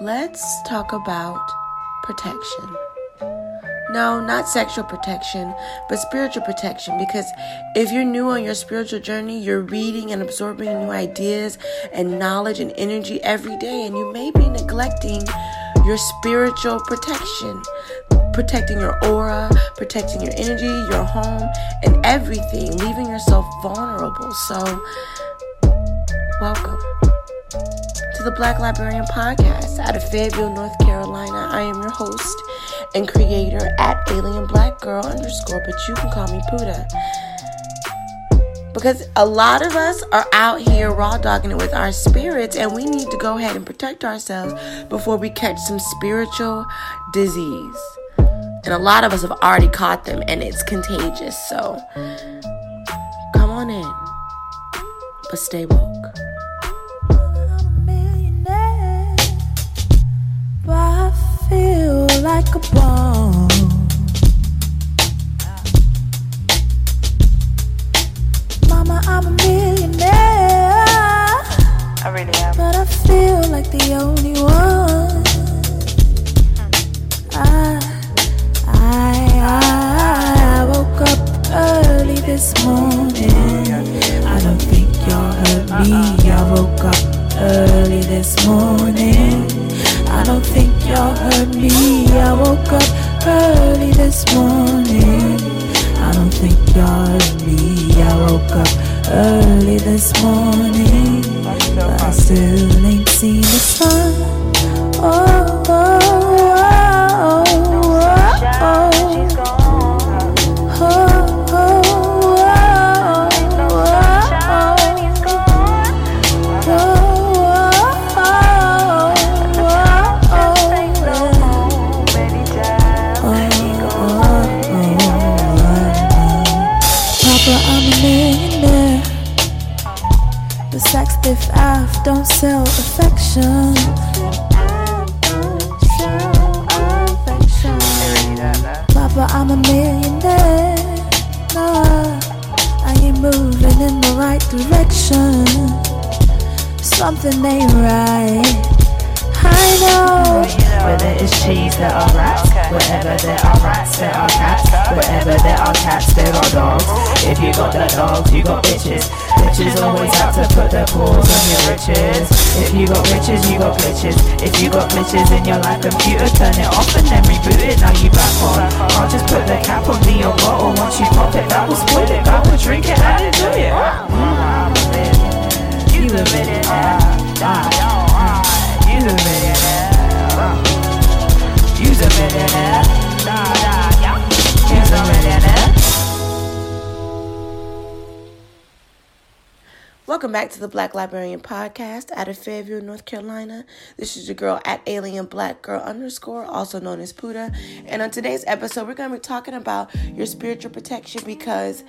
let's talk about protection. No, not sexual protection, but spiritual protection. Because if you're new on your spiritual journey, you're reading and absorbing new ideas and knowledge and energy every day, and you may be neglecting your spiritual protection. Protecting your aura, protecting your energy, your home, and everything, leaving yourself vulnerable. So, welcome to the Black Librarian Podcast out of Fayetteville, North Carolina. I am your host and creator at Alien Black Girl underscore, but you can call me Puddha. Because a lot of us are out here raw dogging it with our spirits, and we need to go ahead and protect ourselves before we catch some spiritual disease. And a lot of us have already caught them, and it's contagious. So come on in, but stay woke. Feel like a bomb. Mama, I'm a millionaire. I really am. But I feel like the only one. I, I, I woke up early this morning. I don't think y'all heard me. I woke up early this morning. Y'all heard me. I woke up early this morning. I don't think y'all heard me. I woke up early this morning. But I still ain't seen the sun. Papa, I'm a millionaire. I ain't moving in the right direction. Something ain't right. I know. Whether it's cheese, there are rats. Wherever there are rats, there are cats. Wherever there are cats, there are dogs. If you got the dogs, you got bitches. Bitches always have to put their paws on your riches. If you got riches, you got glitches. If you got glitches in your life computer, turn it off and then reboot it. Now you back on. I'll just put the cap on the bottle. Once you pop it, that will spoil it. That will drink it and enjoy it. You a millionaire. You a millionaire. You's a millionaire. Nah, nah, yeah. You's a millionaire. Welcome back to the Black Librarian Podcast out of Fayetteville, North Carolina. This is your girl at Alien Black Girl underscore, also known as Puddha. And on today's episode, we're going to be talking about your spiritual protection because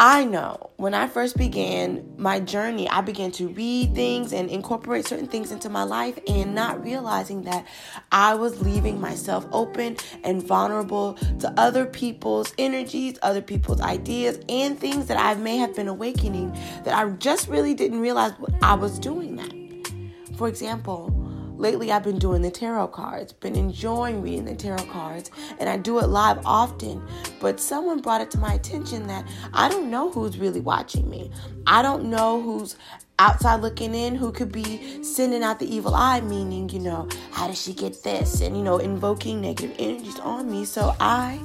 I know when I first began my journey, I began to read things and incorporate certain things into my life and not realizing that I was leaving myself open and vulnerable to other people's energies, other people's ideas, and things that I may have been awakening that I just really didn't realize I was doing that. For example, lately I've been doing the tarot cards, been enjoying reading the tarot cards, and I do it live often. But someone brought it to my attention that I don't know who's really watching me. I don't know who's outside looking in who could be sending out the evil eye, meaning, you know, how did she get this? And, you know, invoking negative energies on me. So I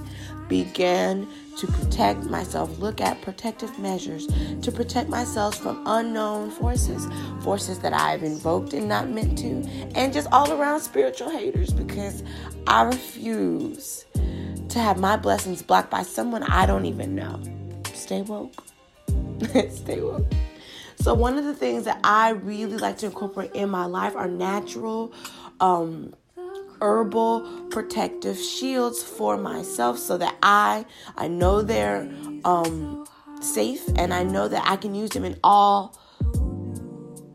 began to protect myself, look at protective measures to protect myself from unknown forces, forces that I've invoked and not meant to, and just all around spiritual haters because I refuse to have my blessings blocked by someone I don't even know. Stay woke. Stay woke. So, one of the things that I really like to incorporate in my life are natural um, herbal protective shields for myself so that I I know they're um, safe and I know that I can use them in all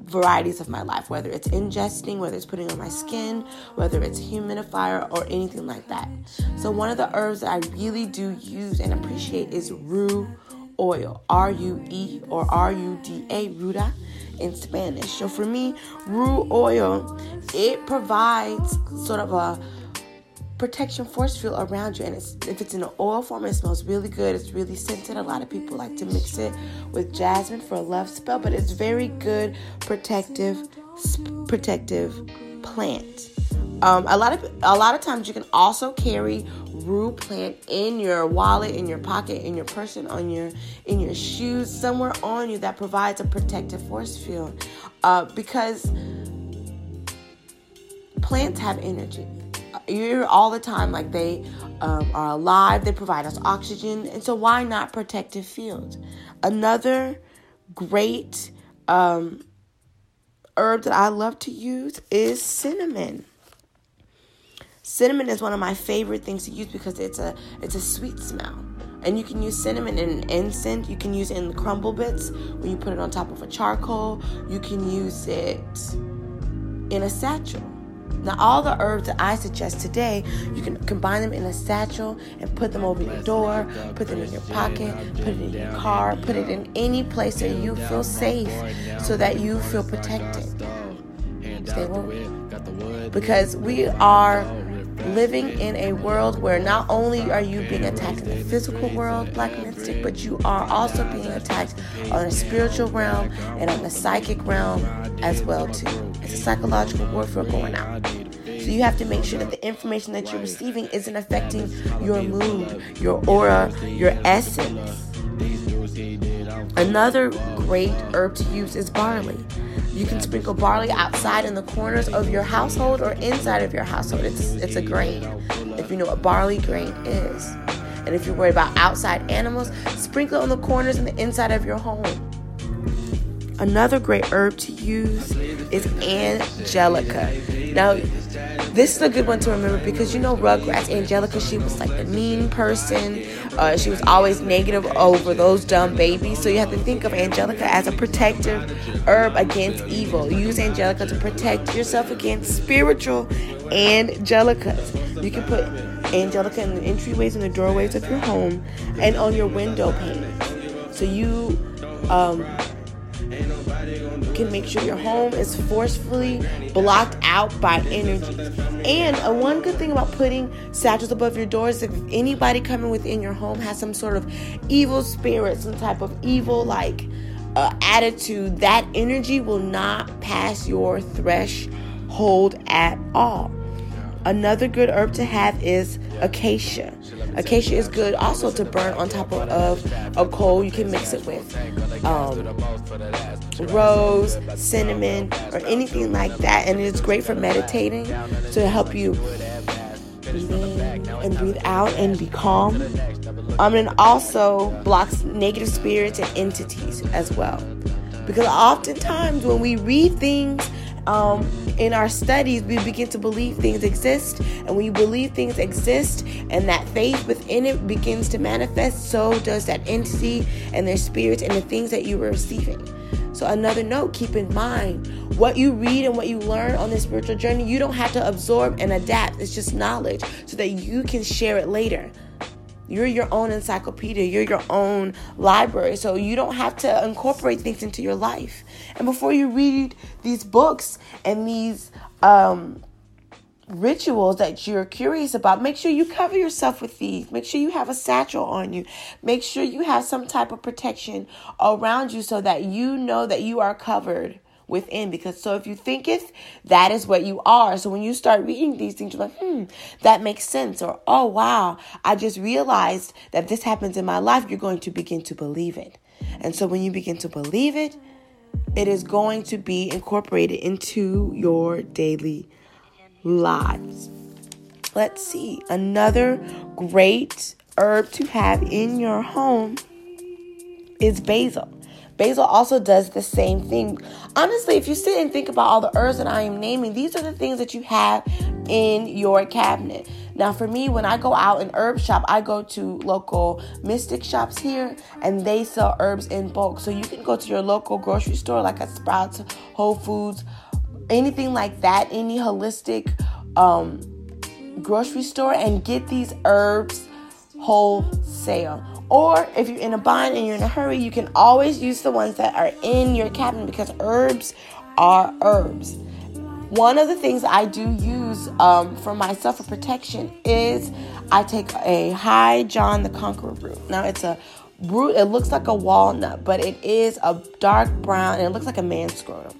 varieties of my life, whether it's ingesting, whether it's putting on my skin, whether it's humidifier or anything like that. So one of the herbs that I really do use and appreciate is rue oil, R U E or R U D A, ruda in Spanish. So for me, rue oil, it provides sort of a protection force field around you. And it's, if it's in an oil form it smells really good. It's really scented. A lot of people like to mix it with jasmine for a love spell but it's very good protective protective plant. Um, a lot of a lot of times you can also carry rue plant in your wallet, in your pocket, in your person, on your in your shoes, somewhere on you that provides a protective force field. Uh, because plants have energy. You hear all the time like they um, are alive. They provide us oxygen, and so why not protective fields? Another great um, herb that I love to use is cinnamon. Cinnamon is one of my favorite things to use because it's a it's a sweet smell. And you can use cinnamon in an incense. You can use it in the crumble bits when you put it on top of a charcoal. You can use it in a satchel. Now, all the herbs that I suggest today, you can combine them in a satchel and put them over your door, put them in your pocket, put it in your car, put it in any place where you feel safe so that you feel protected. Stay woke. Because we are living in a world where not only are you being attacked in the physical world, Black Mystic, but you are also being attacked on a spiritual realm and on the psychic realm as well too. It's a psychological warfare going on. So you have to make sure that the information that you're receiving isn't affecting your mood, your aura, your essence. Another great herb to use is barley. You can sprinkle barley outside in the corners of your household or inside of your household. It's it's a grain. If you know what barley grain is. And if you're worried about outside animals, sprinkle it on the corners and the inside of your home. Another great herb to use is angelica. Now, this is a good one to remember because you know Rugrats, Angelica, she was like the mean person. Uh, she was always negative over those dumb babies. So you have to think of Angelica as a protective herb against evil. Use Angelica to protect yourself against spiritual Angelicas. You can put Angelica in the entryways and the doorways of your home and on your window pane. So you um, can make sure your home is forcefully blocked out by energy. And uh, one good thing about putting satchels above your doors, if anybody coming within your home has some sort of evil spirit, some type of evil like uh, attitude, that energy will not pass your threshold at all. Another good herb to have is acacia. Acacia is good also to burn on top of, a coal. You can mix it with um, rose, cinnamon, or anything like that. And it's great for meditating to help you breathe in and breathe out and be calm. Um, and also blocks negative spirits and entities as well. Because oftentimes when we read things um, in our studies, we begin to believe things exist. And when you believe things exist and that faith within it begins to manifest, so does that entity and their spirits and the things that you were receiving. So, another note keep in mind what you read and what you learn on this spiritual journey, you don't have to absorb and adapt. It's just knowledge so that you can share it later. You're your own encyclopedia, you're your own library, so you don't have to incorporate things into your life. And before you read these books and these um, rituals that you're curious about, make sure you cover yourself with these. Make sure you have a satchel on you. Make sure you have some type of protection around you so that you know that you are covered within. Because so if you thinketh, that is what you are. So when you start reading these things, you're like, hmm, that makes sense. Or, oh, wow, I just realized that this happens in my life. You're going to begin to believe it. And so when you begin to believe it, it is going to be incorporated into your daily lives. Let's see. Another great herb to have in your home is basil. Basil also does the same thing. Honestly, if you sit and think about all the herbs that I am naming, these are the things that you have in your cabinet. Now, for me, when I go out and herb shop, I go to local mystic shops here and they sell herbs in bulk. So you can go to your local grocery store like a Sprouts, Whole Foods, anything like that, any holistic um, grocery store and get these herbs wholesale Or if you're in a bind and you're in a hurry, you can always use the ones that are in your cabinet because herbs are herbs. One of the things I do use um, for myself for protection is I take a High John the Conqueror root. Now it's a root, it looks like a walnut, but it is a dark brown and it looks like a man's scrotum.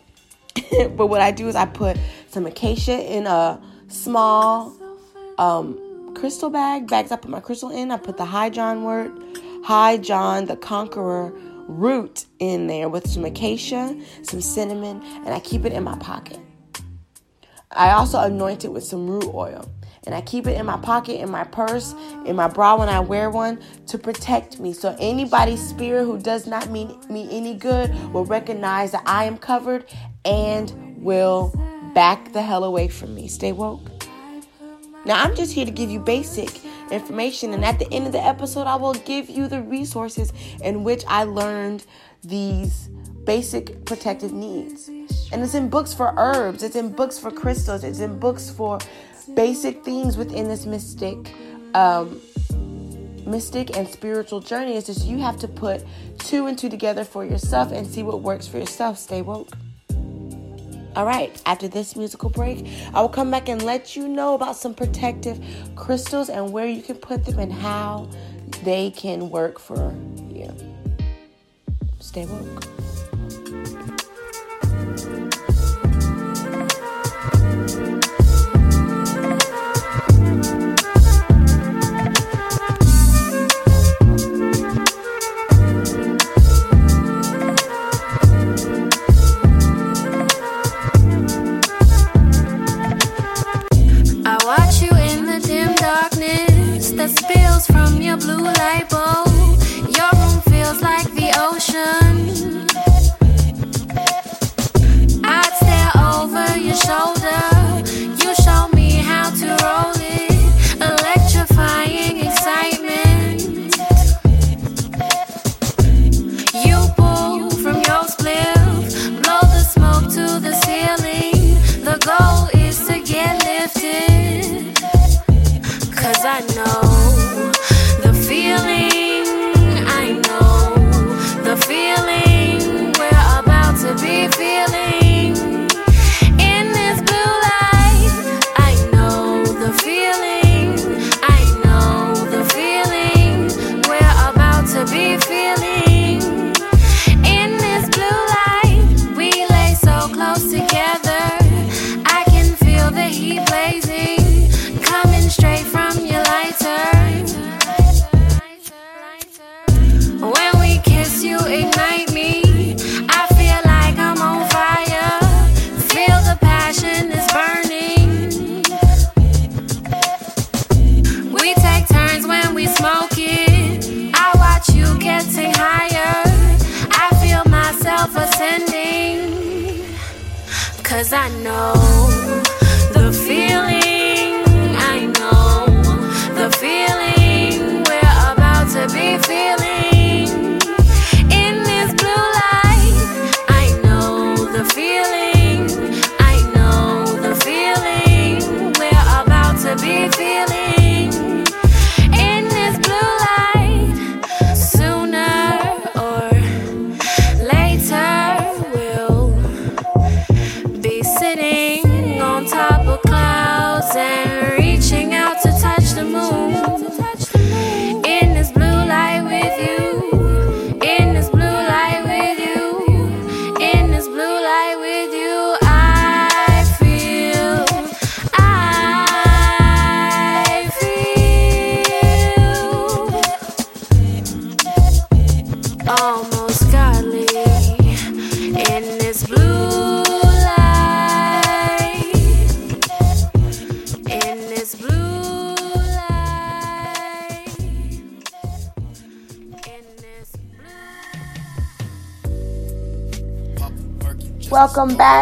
but what I do is I put some acacia in a small um, crystal bag, bags I put my crystal in. I put the High John wort, High John the Conqueror root in there with some acacia, some cinnamon, and I keep it in my pocket. I also anoint it with some root oil. And I keep it in my pocket, in my purse, in my bra when I wear one to protect me. So anybody's spirit who does not mean me any good will recognize that I am covered and will back the hell away from me. Stay woke. Now, I'm just here to give you basic information, and at the end of the episode, I will give you the resources in which I learned these basic protective needs. And it's in books for herbs, it's in books for crystals, it's in books for basic things within this mystic. Um, mystic and spiritual journey It's just you have to put two and two together for yourself and see what works for yourself. Stay woke. All right, after this musical break, I will come back and let you know about some protective crystals and where you can put them and how they can work for you. Stay woke. Cause I know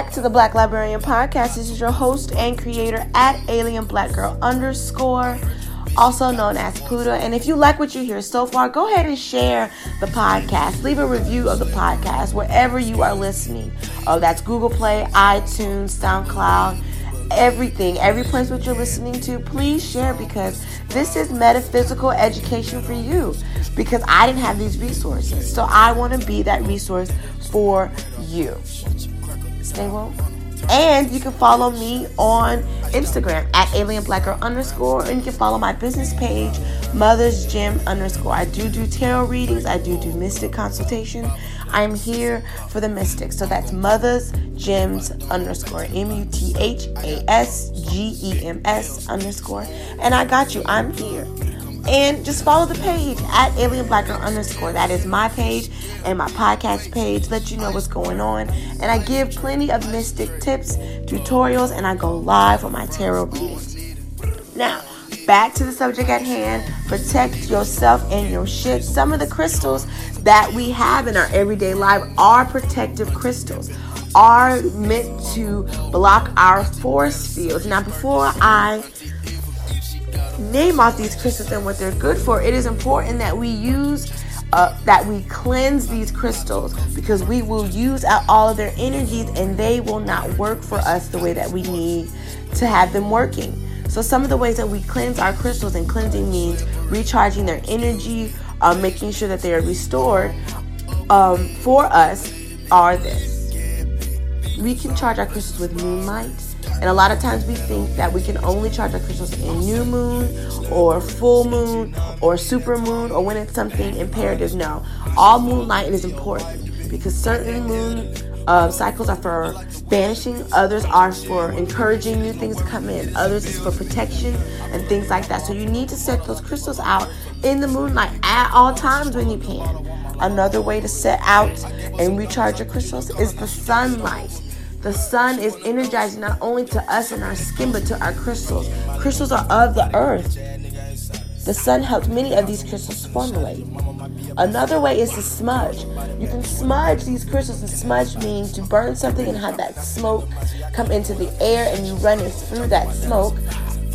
back to the Black Librarian Podcast. This is your host and creator at Alien Black Girl underscore, also known as Puddha. And if you like what you hear so far, go ahead and share the podcast. Leave a review of the podcast wherever you are listening. Oh, that's Google Play, iTunes, SoundCloud, everything, every place that you're listening to, please share because this is metaphysical education for you. Because I didn't have these resources. So I want to be that resource for you. Stay woke. And you can follow me on Instagram at alien black underscore, and you can follow my business page, Mother's Gems underscore. I do do tarot readings, I do do mystic consultation. I'm here for the mystics. So that's Mother's Gems underscore M U T H A S G E M S underscore. And I got you. I'm here. And just follow the page at Alien Black Girl underscore. That is my page and my podcast page. Let you know what's going on. And I give plenty of mystic tips, tutorials, and I go live with my tarot readings. Now, back to the subject at hand protect yourself and your shit. Some of the crystals that we have in our everyday life are protective crystals, are meant to block our force fields. Now, before I name off these crystals and what they're good for, it is important that we use uh, that we cleanse these crystals because we will use out all of their energies and they will not work for us the way that we need to have them working. So, some of the ways that we cleanse our crystals, and cleansing means recharging their energy, uh, making sure that they are restored um, for us, are this. We can charge our crystals with moonlight and a lot of times we think that we can only charge our crystals in new moon or full moon or super moon or when it's something imperative. No, all moonlight is important because certain moon uh, cycles are for banishing, others are for encouraging new things to come in, others is for protection and things like that. So you need to set those crystals out in the moonlight at all times when you can. Another way to set out and recharge your crystals is the sunlight. The sun is energizing not only to us and our skin, but to our crystals. Crystals are of the earth. The sun helped many of these crystals formulate. Another way is to smudge. You can smudge these crystals, and smudge means to burn something and have that smoke come into the air and you run it through that smoke.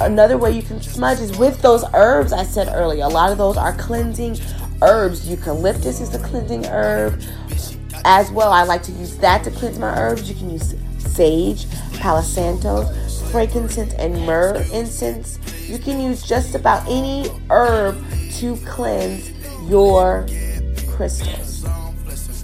Another way you can smudge is with those herbs I said earlier. A lot of those are cleansing herbs. Eucalyptus is a cleansing herb as well. I like to use that to cleanse my herbs. You can use sage, palo santo, frankincense, and myrrh incense. You can use just about any herb to cleanse your crystals.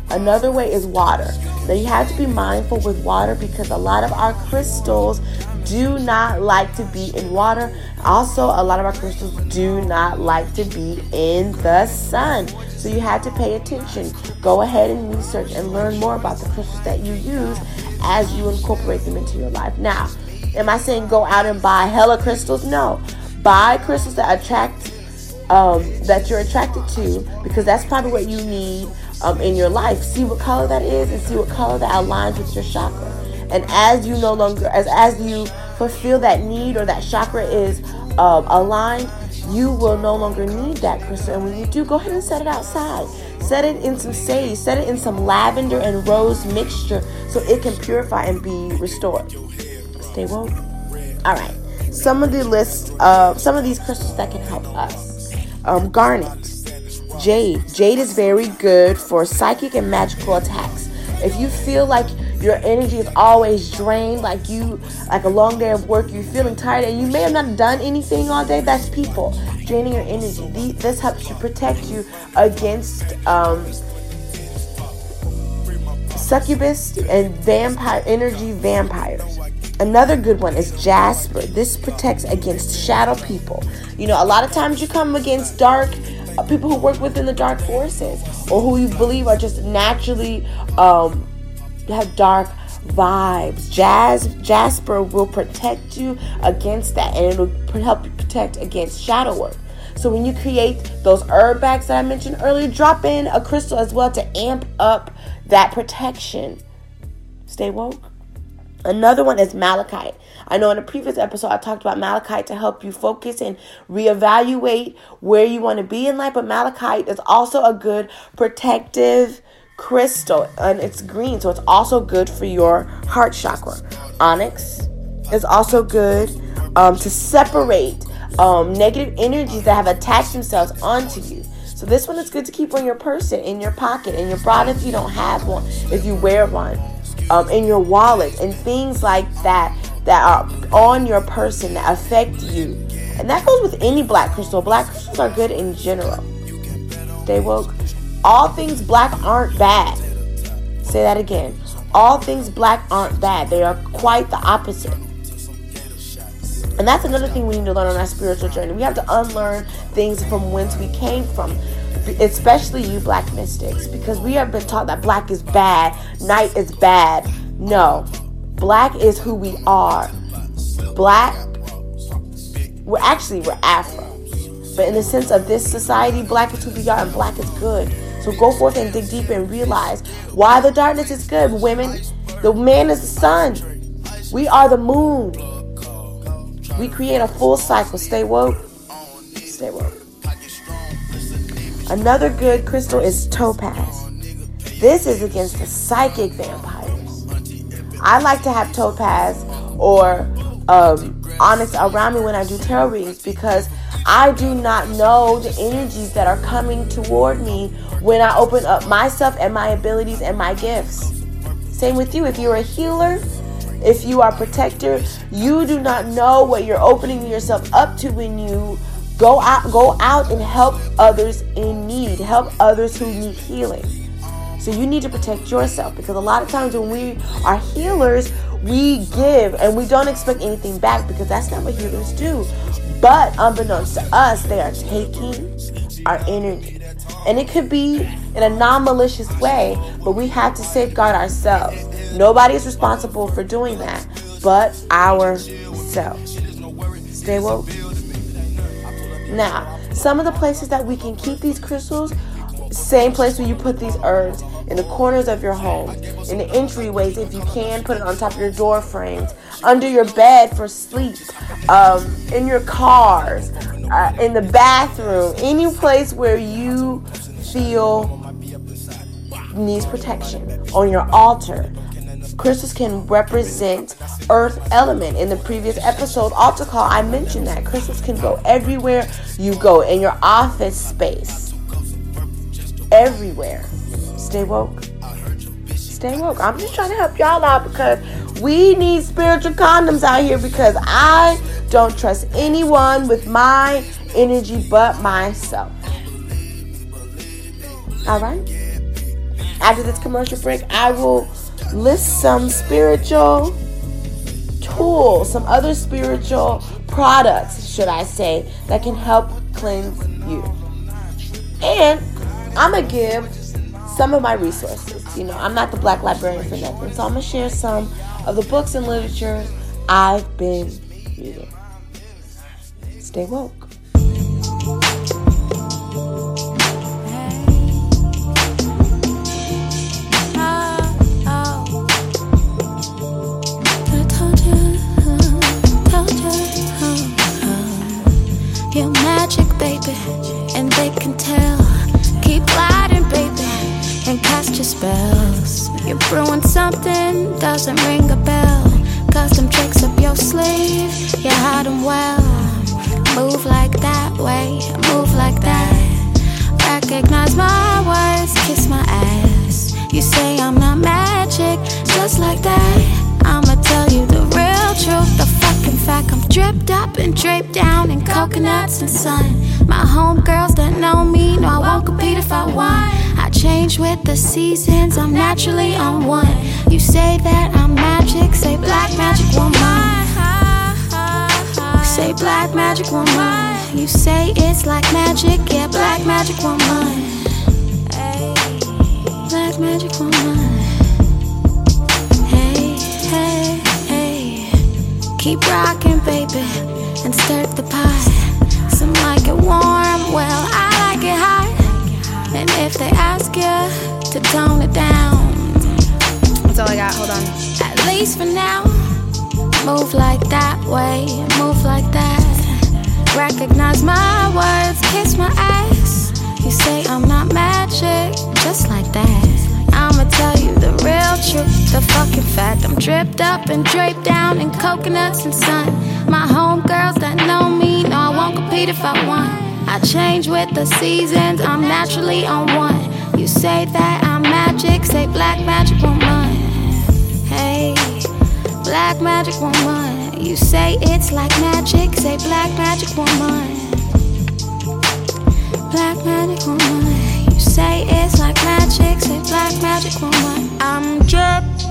Another way is water. Now you have to be mindful with water because a lot of our crystals do not like to be in water. Also, a lot of our crystals do not like to be in the sun. So you had to pay attention. Go ahead and research and learn more about the crystals that you use as you incorporate them into your life. Now, am I saying go out and buy hella crystals? No. Buy crystals that attract um, that you're attracted to because that's probably what you need um, in your life. See what color that is and see what color that aligns with your chakra. And as you no longer, as as you fulfill that need or that chakra is um, aligned, you will no longer need that crystal. And when you do, go ahead and set it outside. Set it in some sage, set it in some lavender and rose mixture so it can purify and be restored. Stay woke. All right. Some of the list of some of these crystals that can help us. Um, garnet, jade. Jade is very good for psychic and magical attacks. If you feel like your energy is always drained, like you, like a long day of work, you're feeling tired, and you may have not done anything all day. That's people draining your energy. This helps you protect you against um, succubus and vampire energy vampires. Another good one is Jasper. This protects against shadow people. You know, a lot of times you come against dark uh, people who work within the dark forces or who you believe are just naturally um, have dark vibes. Jazz Jasper will protect you against that and it'll help you protect against shadow work. So when you create those herb bags that I mentioned earlier, drop in a crystal as well to amp up that protection. Stay woke. Another one is malachite. I know in a previous episode I talked about malachite to help you focus and reevaluate where you want to be in life, but malachite is also a good protective crystal and it's green, so it's also good for your heart chakra. Onyx is also good um, to separate um, negative energies that have attached themselves onto you. So this one is good to keep on your person, in your pocket, in your bra if you don't have one, if you wear one, um, in your wallet, and things like that that are on your person that affect you. And that goes with any black crystal. Black crystals are good in general. Stay woke. All things black aren't bad. Say that again. All things black aren't bad. They are quite the opposite. And that's another thing we need to learn on our spiritual journey. We have to unlearn things from whence we came from, especially you black mystics, because we have been taught that black is bad, night is bad. No, black is who we are. Black, we're actually, we're Afro. But in the sense of this society, black is who we are and black is good. So go forth and dig deep and realize why the darkness is good. Women, the man is the sun. We are the moon. We create a full cycle. Stay woke. Stay woke. Another good crystal is topaz. This is against the psychic vampires. I like to have topaz or um, onyx around me when I do tarot readings because I do not know the energies that are coming toward me when I open up myself and my abilities and my gifts. Same with you. If you're a healer, if you are a protector, you do not know what you're opening yourself up to when you go out go out and help others in need, help others who need healing. So you need to protect yourself because a lot of times when we are healers, we give and we don't expect anything back because that's not what healers do. But unbeknownst to us, they are taking our energy. And it could be in a non malicious way, but we have to safeguard ourselves. Nobody is responsible for doing that but ourselves. Stay woke. Now, some of the places that we can keep these crystals, same place where you put these herbs in the corners of your home, in the entryways if you can, put it on top of your door frames, under your bed for sleep, um, in your cars, uh, in the bathroom, any place where you feel needs protection, on your altar. Crystals can represent earth element. In the previous episode, altar call, I mentioned that crystals can go everywhere you go in your office space. Everywhere. Stay woke. Stay woke. I'm just trying to help y'all out because we need spiritual condoms out here because I don't trust anyone with my energy but myself. All right? After this commercial break, I will list some spiritual tools, some other spiritual products, should I say, that can help cleanse you. And I'm going to give some of my resources. You know, I'm not the black librarian for nothing. So I'm going to share some of the books and literature I've been reading. Stay woke. You're magic, baby, and they can tell. Keep gliding, baby, and cast your spells. You're brewing something, doesn't ring a bell. Custom tricks up your sleeve, you hide them well. Move like that way, move like that. Recognize my words, kiss my ass. You say I'm not magic, just like that. I'ma tell you the real truth, the fucking fact. I'm dripped up and draped down in coconuts and sun. My homegirls that know me know I won't compete if I want. Change with the seasons, I'm naturally on one. You say that I'm magic, say black magic woman. Say black magic woman. You say it's like magic, yeah, black magic woman. Black magic woman. Hey, hey, hey. Keep rocking, baby, and stir the pot. Some like it warm, well, I if they ask you to tone it down, That's all I got. Hold on. at least for now, move like that way, move like that. Recognize my words, kiss my ass. You say I'm not magic, just like that. I'ma tell you the real truth, the fucking fact. I'm dripped up and draped down in coconuts and sun. My homegirls that know me know I won't compete if I want. I change with the seasons, I'm naturally on one. You say that I'm magic, say black magic woman. Hey, black magic woman. You say it's like magic, say black magic woman. Black magic woman. You say it's like magic, say black magic woman. I'm dripped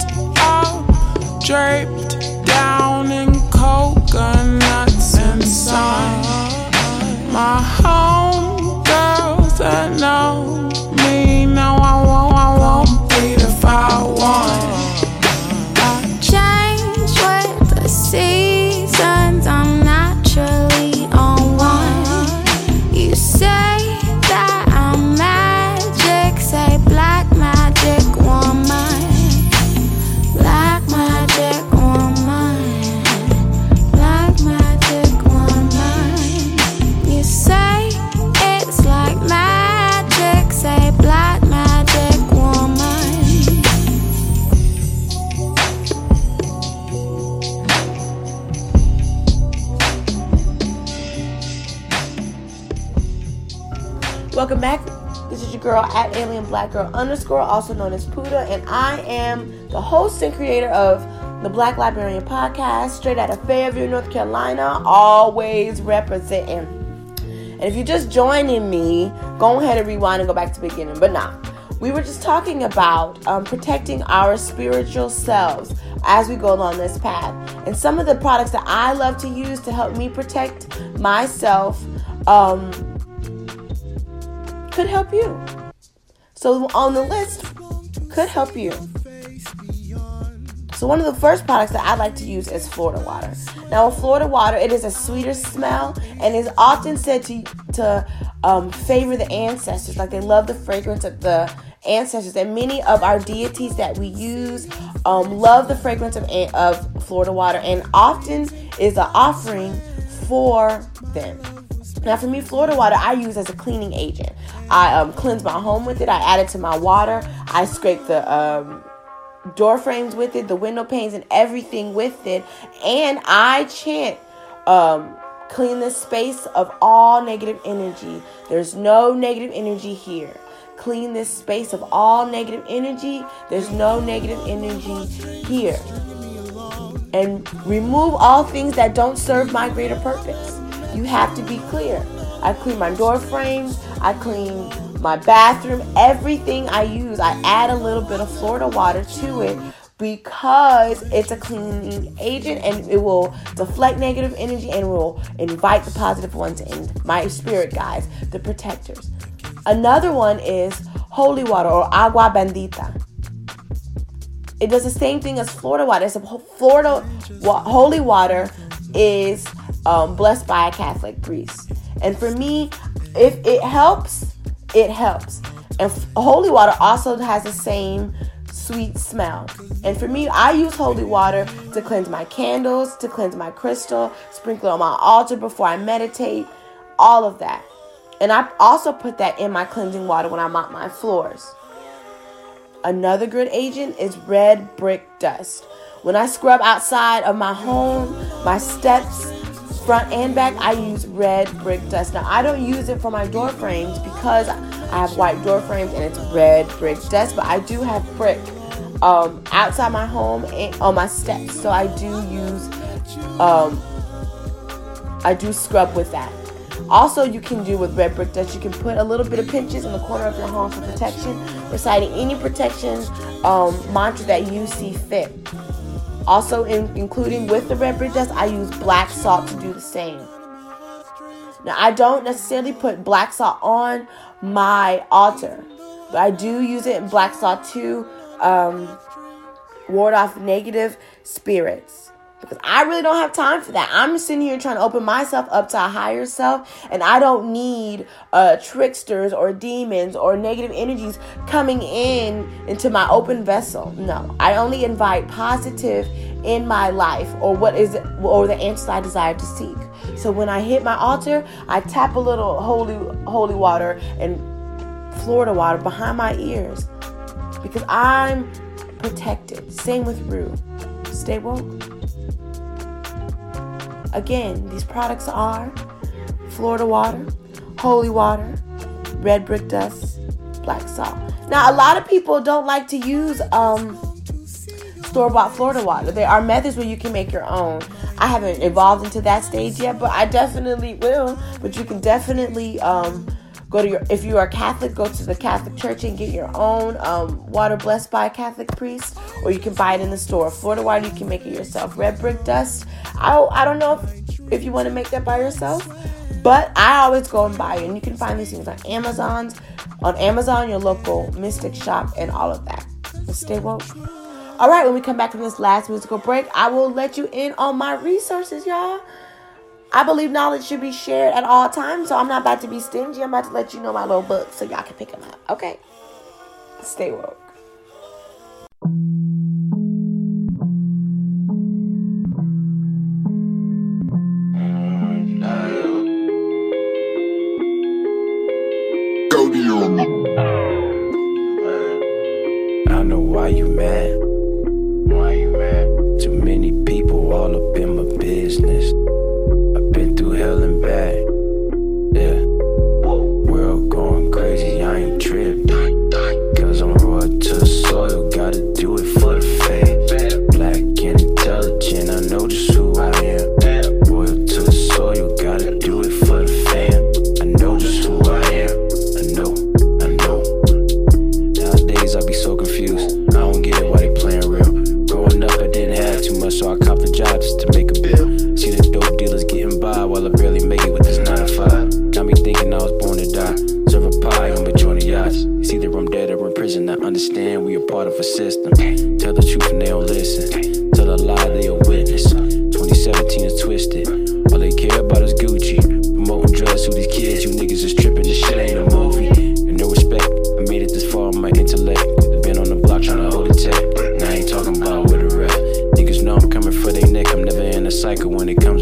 draped down in coconuts and sun. My home Girl underscore, also known as Puddha, and I am the host and creator of the Black Librarian Podcast, straight out of Fairview, North Carolina, always representing. And if you're just joining me, go ahead and rewind and go back to the beginning. But nah, we were just talking about um, protecting our spiritual selves as we go along this path. And some of the products that I love to use to help me protect myself um, could help you. So on the list could help you. So one of the first products that I like to use is Florida water. Now, with Florida water, it is a sweeter smell and is often said to to um, favor the ancestors. Like they love the fragrance of the ancestors, and many of our deities that we use um, love the fragrance of of Florida water, and often is an offering for them. Now, for me, Florida water I use as a cleaning agent. I um, cleanse my home with it. I add it to my water. I scrape the um, door frames with it, the window panes, and everything with it. And I chant, um, clean this space of all negative energy. There's no negative energy here. Clean this space of all negative energy. There's no negative energy here. And remove all things that don't serve my greater purpose. You have to be clear. I clean my door frames. I clean my bathroom. Everything I use, I add a little bit of Florida water to it because it's a cleaning agent and it will deflect negative energy and will invite the positive ones in. My spirit guides, the protectors. Another one is holy water or agua bendita. It does the same thing as Florida water. It's a Florida wa- holy water is um, blessed by a Catholic priest. And for me, if it helps, it helps. And f- holy water also has the same sweet smell. And for me, I use holy water to cleanse my candles, to cleanse my crystal, sprinkle on my altar before I meditate, all of that. And I also put that in my cleansing water when I mop my floors. Another good agent is red brick dust. When I scrub outside of my home, my steps, front and back, I use red brick dust. Now, I don't use it for my door frames because I have white door frames and it's red brick dust, but I do have brick um, outside my home and on my steps. So I do use, um, I do scrub with that. Also, you can do with red brick dust, you can put a little bit of pinches in the corner of your home for protection, reciting any protection um, mantra that you see fit. Also, in, including with the red brick dust, I use black salt to do the same. Now, I don't necessarily put black salt on my altar, but I do use it in black salt to um, ward off negative spirits. Because I really don't have time for that. I'm sitting here trying to open myself up to a higher self, and I don't need uh, tricksters or demons or negative energies coming in into my open vessel. No, I only invite positive in my life or what is or the answers I desire to seek. So when I hit my altar, I tap a little holy holy water and Florida water behind my ears because I'm protected. Same with Rue. Stay woke. Again, these products are Florida water, holy water, red brick dust, black salt. Now, a lot of people don't like to use um, store bought Florida water. There are methods where you can make your own. I haven't evolved into that stage yet, but I definitely will. But you can definitely um, Go to your if you are Catholic, go to the Catholic Church and get your own um, water blessed by a Catholic priest, or you can buy it in the store. Florida water, you can make it yourself. Red brick dust. I I don't know if, if you want to make that by yourself, but I always go and buy it. And you can find these things on Amazon's, on Amazon, your local Mystic shop, and all of that. But stay woke. All right, when we come back from this last musical break, I will let you in on my resources, y'all. I believe knowledge should be shared at all times, so I'm not about to be stingy. I'm about to let you know my little book so y'all can pick them up. Okay? Stay woke. cycle when it comes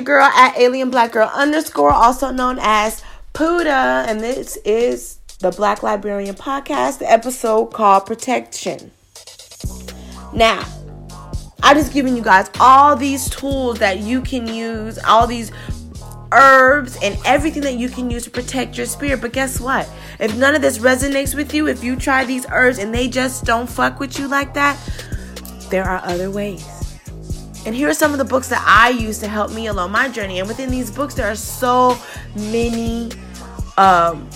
your girl at Alien Black Girl underscore, also known as Puddha. And this is the Black Librarian Podcast, the episode called Protection. Now, I'm just giving you guys all these tools that you can use, all these herbs and everything that you can use to protect your spirit. But guess what? If none of this resonates with you, if you try these herbs and they just don't fuck with you like that, there are other ways. And here are some of the books that I use to help me along my journey. And within these books, there are so many um,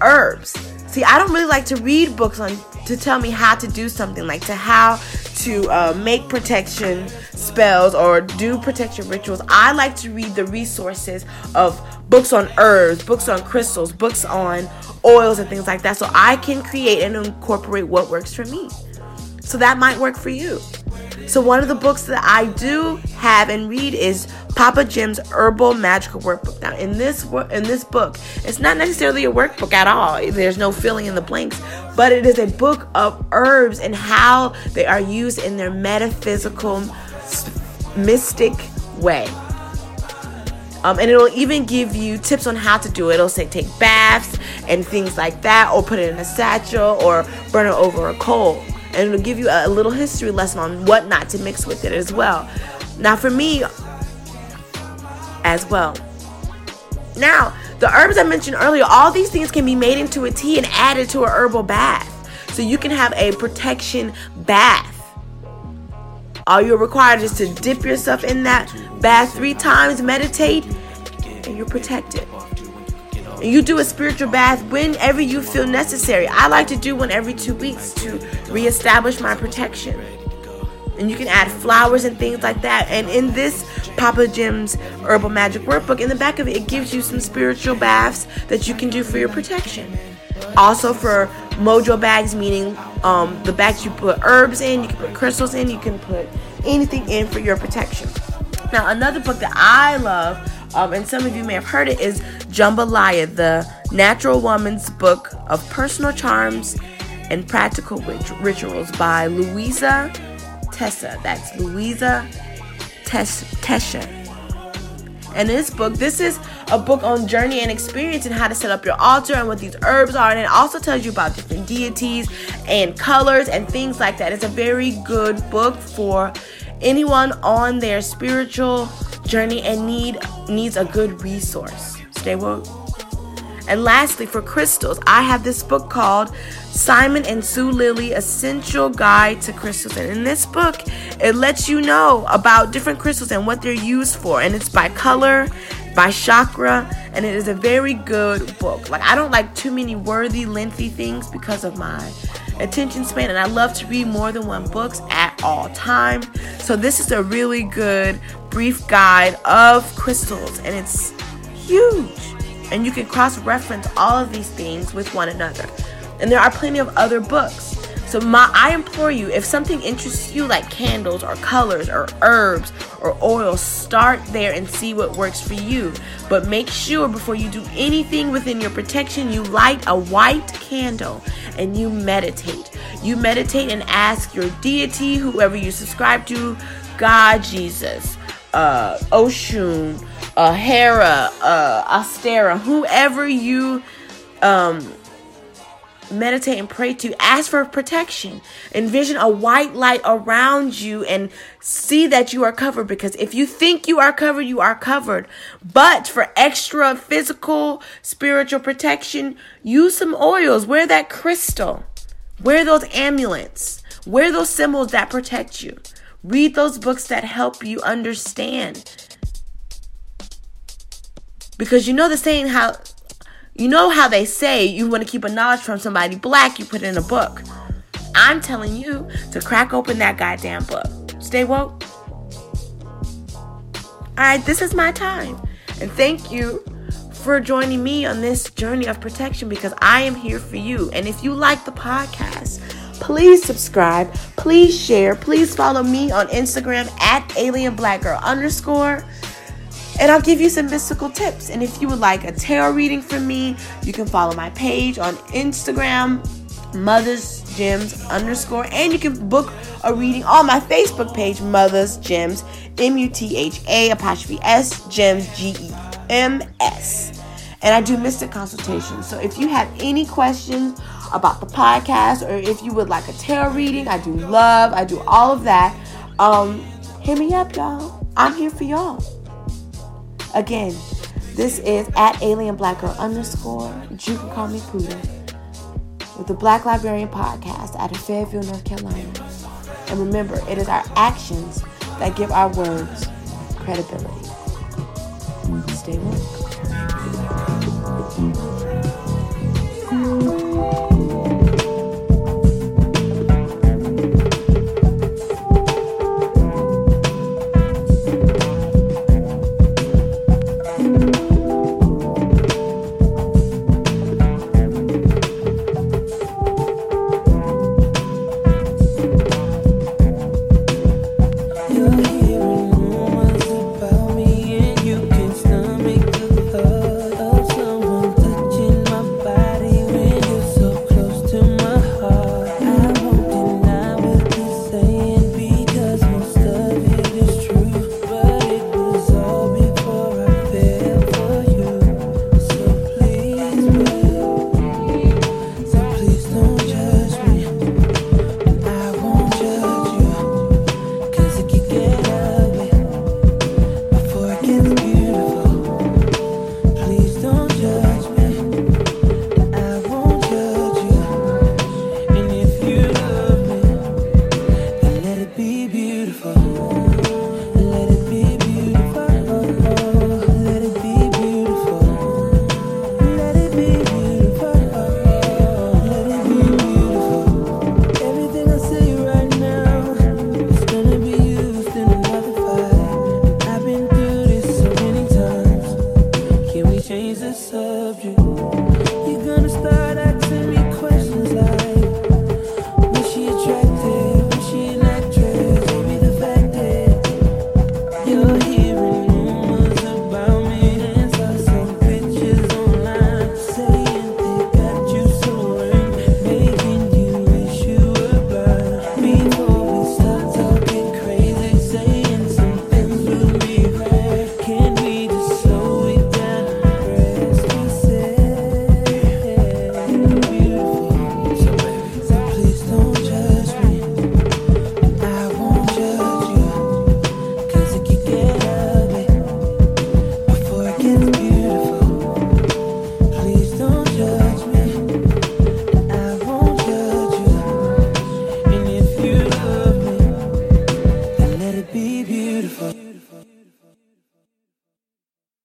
herbs. See, I don't really like to read books on to tell me how to do something, like to how to uh, make protection spells or do protection rituals. I like to read the resources of books on herbs, books on crystals, books on oils and things like that, so I can create and incorporate what works for me. So that might work for you. So one of the books that I do have and read is Papa Jim's Herbal Magical Workbook. Now, in this in this book, it's not necessarily a workbook at all. There's no filling in the blanks, but it is a book of herbs and how they are used in their metaphysical, mystic way. Um, and it'll even give you tips on how to do it. It'll say take baths and things like that, or put it in a satchel, or burn it over a coal and it'll give you a little history lesson on what not to mix with it as well. Now, for me, as well. Now, the herbs I mentioned earlier, all these things can be made into a tea and added to a herbal bath. So you can have a protection bath. All you're required is to dip yourself in that bath three times, meditate, and you're protected. You do a spiritual bath whenever you feel necessary. I like to do one every two weeks to reestablish my protection. And you can add flowers and things like that. And in this Papa Jim's Herbal Magic Workbook, in the back of it, it gives you some spiritual baths that you can do for your protection. Also for mojo bags, meaning um, the bags you put herbs in, you can put crystals in, you can put anything in for your protection. Now, another book that I love um, and some of you may have heard it, is Jambalaya, the Natural Woman's Book of Personal Charms and Practical rit- Rituals by Luisah Tessa. That's Luisah Tes- Tesha. And this book, this is a book on journey and experience and how to set up your altar and what these herbs are. And it also tells you about different deities and colors and things like that. It's a very good book for anyone on their spiritual journey and need needs a good resource. Stay woke. And lastly, for crystals, I have this book called Simon and Sue Lilly Essential Guide to Crystals. And in this book, it lets you know about different crystals and what they're used for. And it's by color, by chakra, and it is a very good book. Like, I don't like too many worthy, lengthy things because of my attention span, and I love to read more than one books at all times. So this is a really good brief guide of crystals, and it's huge. And you can cross-reference all of these things with one another. And there are plenty of other books. So my I implore you, if something interests you like candles or colors or herbs or oils, start there and see what works for you. But make sure before you do anything within your protection, you light a white candle and you meditate. You meditate and ask your deity, whoever you subscribe to, God, Jesus, uh, Oshun, uh, Hera, uh, Astera, whoever you um, meditate and pray to, ask for protection. Envision a white light around you and see that you are covered because if you think you are covered, you are covered. But for extra physical, spiritual protection, use some oils, wear that crystal, wear those amulets, wear those symbols that protect you. Read those books that help you understand. Because you know the saying how you know how they say you want to keep a knowledge from somebody black, you put it in a book. I'm telling you to crack open that goddamn book. Stay woke. Alright, this is my time. And thank you for joining me on this journey of protection because I am here for you. And if you like the podcast, please subscribe, please share, please follow me on Instagram at alien black girl underscore and I'll give you some mystical tips. And if you would like a tarot reading from me, you can follow my page on Instagram, Mothers Gems underscore, and you can book a reading on my Facebook page, Mothers Gems, M U T H A apostrophe S Gems G E M S. And I do mystic consultations. So if you have any questions about the podcast or if you would like a tarot reading, I do love, I do all of that. Um, hit me up, y'all. I'm here for y'all. Again, this is at Alien Black Girl underscore. You can call me Puddha. With the Black Librarian Podcast out of Fayetteville, North Carolina. And remember, it is our actions that give our words credibility. Stay woke. Beautiful.